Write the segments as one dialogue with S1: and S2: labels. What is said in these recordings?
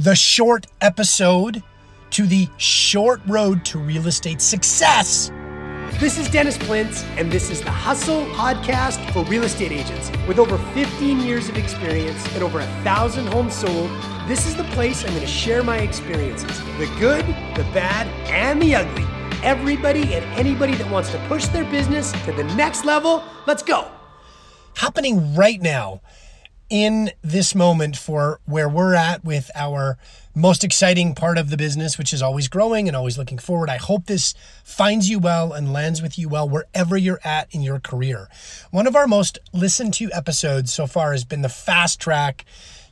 S1: the short episode to the short road to real estate success.
S2: This is Dennis Plintz, and this is the Hustle Podcast for real estate agents. With over 15 years of experience and over a thousand homes sold, this is the place I'm going to share my experiences the good, the bad, and the ugly. Everybody and anybody that wants to push their business to the next level, let's go.
S1: Happening right now in this moment for where we're at with our most exciting part of the business, which is always growing and always looking forward. I hope this finds you well and lands with you well wherever you're at in your career. One of our most listened to episodes so far has been the fast track,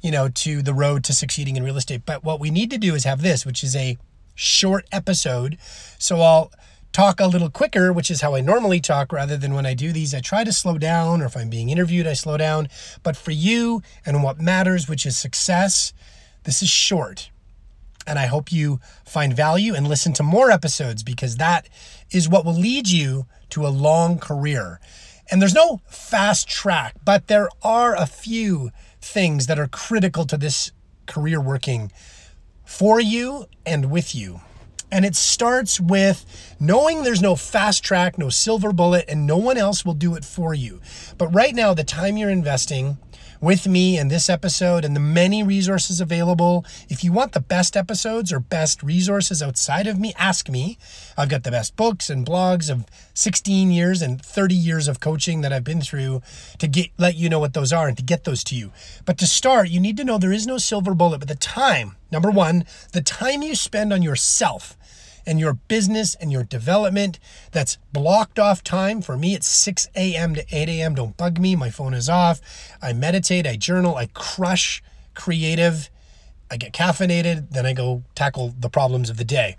S1: you know, to the road to succeeding in real estate. But what we need to do is have this, which is a short episode. So I'll talk a little quicker, which is how I normally talk rather than when I do these. I try to slow down, or if I'm being interviewed, I slow down. But for you and what matters, which is success, this is short. And I hope you find value and listen to more episodes because that is what will lead you to a long career. And there's no fast track, but there are a few things that are critical to this career working for you and with you. And it starts with knowing there's no fast track, no silver bullet, and no one else will do it for you. But right now, the time you're investing with me and this episode and the many resources available. If you want the best episodes or best resources outside of me, ask me. I've got the best books and blogs of 16 years and 30 years of coaching that I've been through to get let you know what those are and to get those to you. But to start, you need to know there is no silver bullet, but the time, number 1, the time you spend on yourself and your business and your development. That's blocked off time. For me, it's 6 a.m. to 8 a.m. Don't bug me. My phone is off. I meditate, I journal, I crush creative. I get caffeinated, then I go tackle the problems of the day.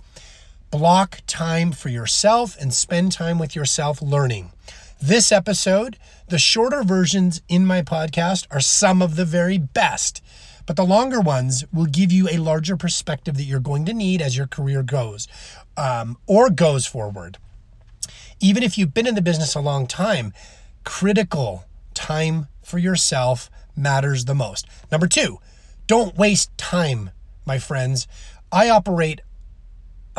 S1: Block time for yourself and spend time with yourself learning. This episode, the shorter versions in my podcast are some of the very best. But the longer ones will give you a larger perspective that you're going to need as your career goes um, or goes forward. Even if you've been in the business a long time, critical time for yourself matters the most. Number two, don't waste time, my friends. I operate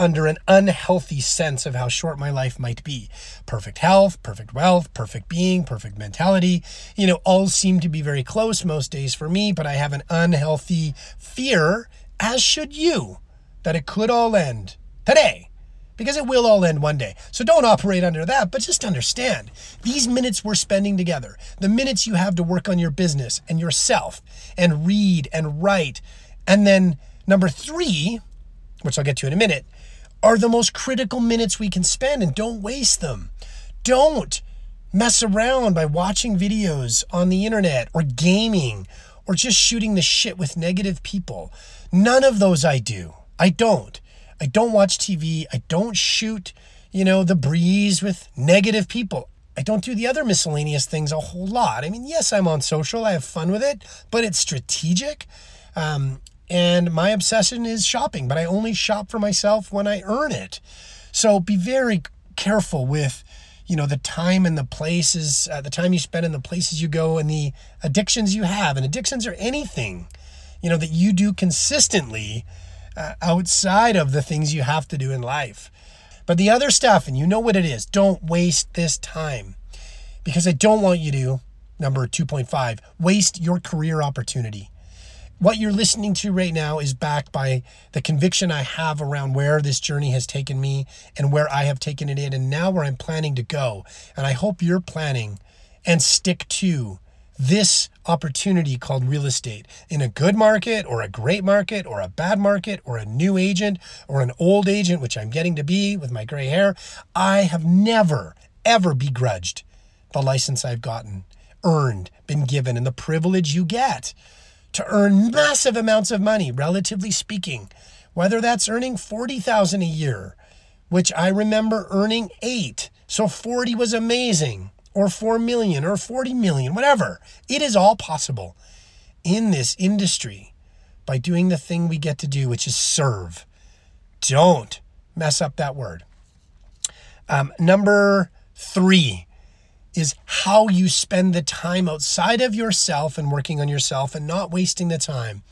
S1: under an unhealthy sense of how short my life might be. Perfect health, perfect wealth, perfect being, perfect mentality, you know, all seem to be very close most days for me, but I have an unhealthy fear, as should you, that it could all end today. Because it will all end one day. So don't operate under that, but just understand these minutes we're spending together, the minutes you have to work on your business and yourself and read and write. And then number three, which I'll get to in a minute, are the most critical minutes we can spend and don't waste them. Don't mess around by watching videos on the internet or gaming or just shooting the shit with negative people. None of those I do. I don't. I don't watch TV. I don't shoot, you know, the breeze with negative people. I don't do the other miscellaneous things a whole lot. I mean, yes, I'm on social, I have fun with it, but it's strategic. Um, and my obsession is shopping, but I only shop for myself when I earn it. So be very careful with, you know, the time and the places, uh, the time you spend and the places you go and the addictions you have. And addictions are anything, you know, that you do consistently uh, outside of the things you have to do in life. But the other stuff, and you know what it is, don't waste this time because I don't want you to, number 2.5, waste your career opportunity what you're listening to right now is backed by the conviction I have around where this journey has taken me and where I have taken it in, and now where I'm planning to go. And I hope you're planning and stick to this opportunity called real estate in a good market or a great market or a bad market or a new agent or an old agent, which I'm getting to be with my gray hair. I have never, ever begrudged the license I've gotten, earned, been given, and the privilege you get to earn massive amounts of money, relatively speaking, whether that's earning 40,000 a year, which I remember earning 8. So 40 was amazing, or 4 million or 40 million, whatever. It is all possible in this industry by doing the thing we get to do, which is serve. Don't mess up that word. Um, number three, is how you spend the time outside of yourself and working on yourself and not wasting the time.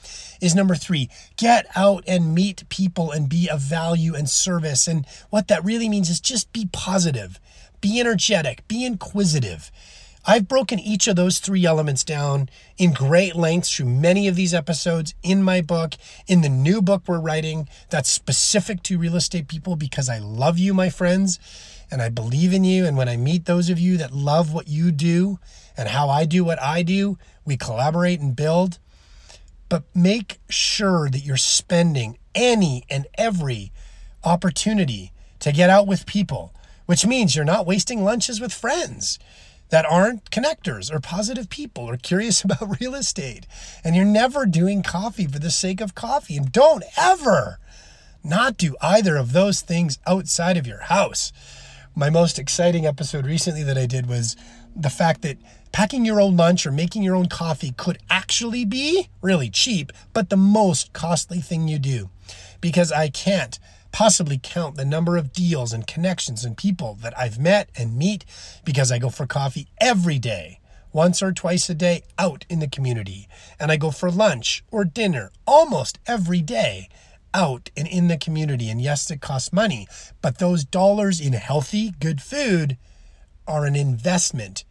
S1: Is number three, get out and meet people and be of value and service. And what that really means is just be positive, be energetic, be inquisitive. I've broken each of those three elements down in great lengths through many of these episodes in my book, in the new book we're writing that's specific to real estate people because I love you, my friends and I believe in you. And when I meet those of you that love what you do and how I do what I do, we collaborate and build. But make sure that you're spending any and every opportunity to get out with people, which means you're not wasting lunches with friends that aren't connectors or positive people or curious about real estate. And you're never doing coffee for the sake of coffee. And don't ever not do either of those things outside of your house my most exciting episode recently that I did was the fact that packing your own lunch or making your own coffee could actually be really cheap, but the most costly thing you do. Because I can't possibly count the number of deals and connections and people that I've met and meet because I go for coffee every day, once or twice a day out in the community. And I go for lunch or dinner almost every day out and in the community. And yes, it costs money, but those dollars in healthy, good food are an investment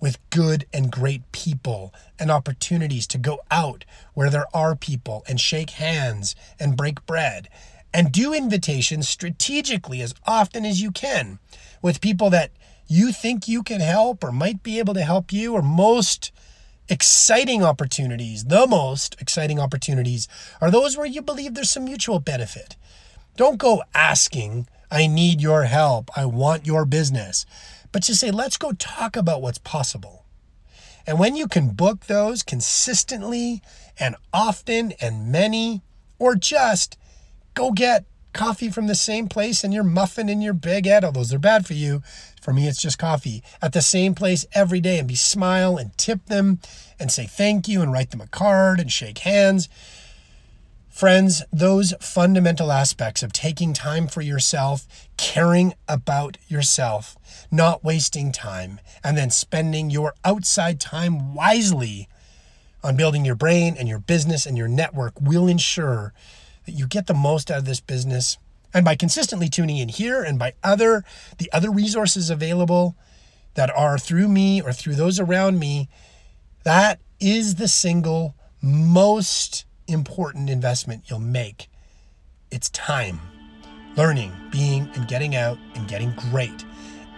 S1: with good and great people and opportunities to go out where there are people and shake hands and break bread and do invitations strategically as often as you can with people that you think you can help or might be able to help you or most exciting opportunities, the most exciting opportunities, are those where you believe there's some mutual benefit. Don't go asking, I need your help, I want your business, but just say, let's go talk about what's possible. And when you can book those consistently and often and many, or just go get coffee from the same place and your muffin and your baguette, oh, those are bad for you. For me, it's just coffee at the same place every day and be smile and tip them and say thank you and write them a card and shake hands. Friends, those fundamental aspects of taking time for yourself, caring about yourself, not wasting time, and then spending your outside time wisely on building your brain and your business and your network will ensure that you get the most out of this business. And by consistently tuning in here and by other the other resources available that are through me or through those around me, that is the single most important investment you'll make. It's time. Learning, being, and getting out and getting great.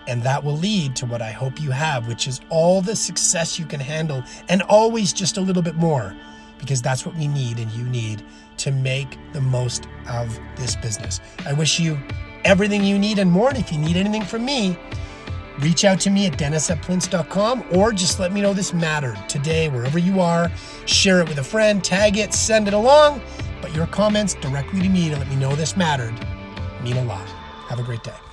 S1: And that will lead to what I hope you have, which is all the success you can handle and always just a little bit more, because that's what we need and you need to make the most of this business. I wish you everything you need and more. And if you need anything from me, reach out to me at dennis at plintz.com or just let me know this mattered today, wherever you are. Share it with a friend, tag it, send it along. But your comments directly to me to let me know this mattered mean a lot. Have a great day.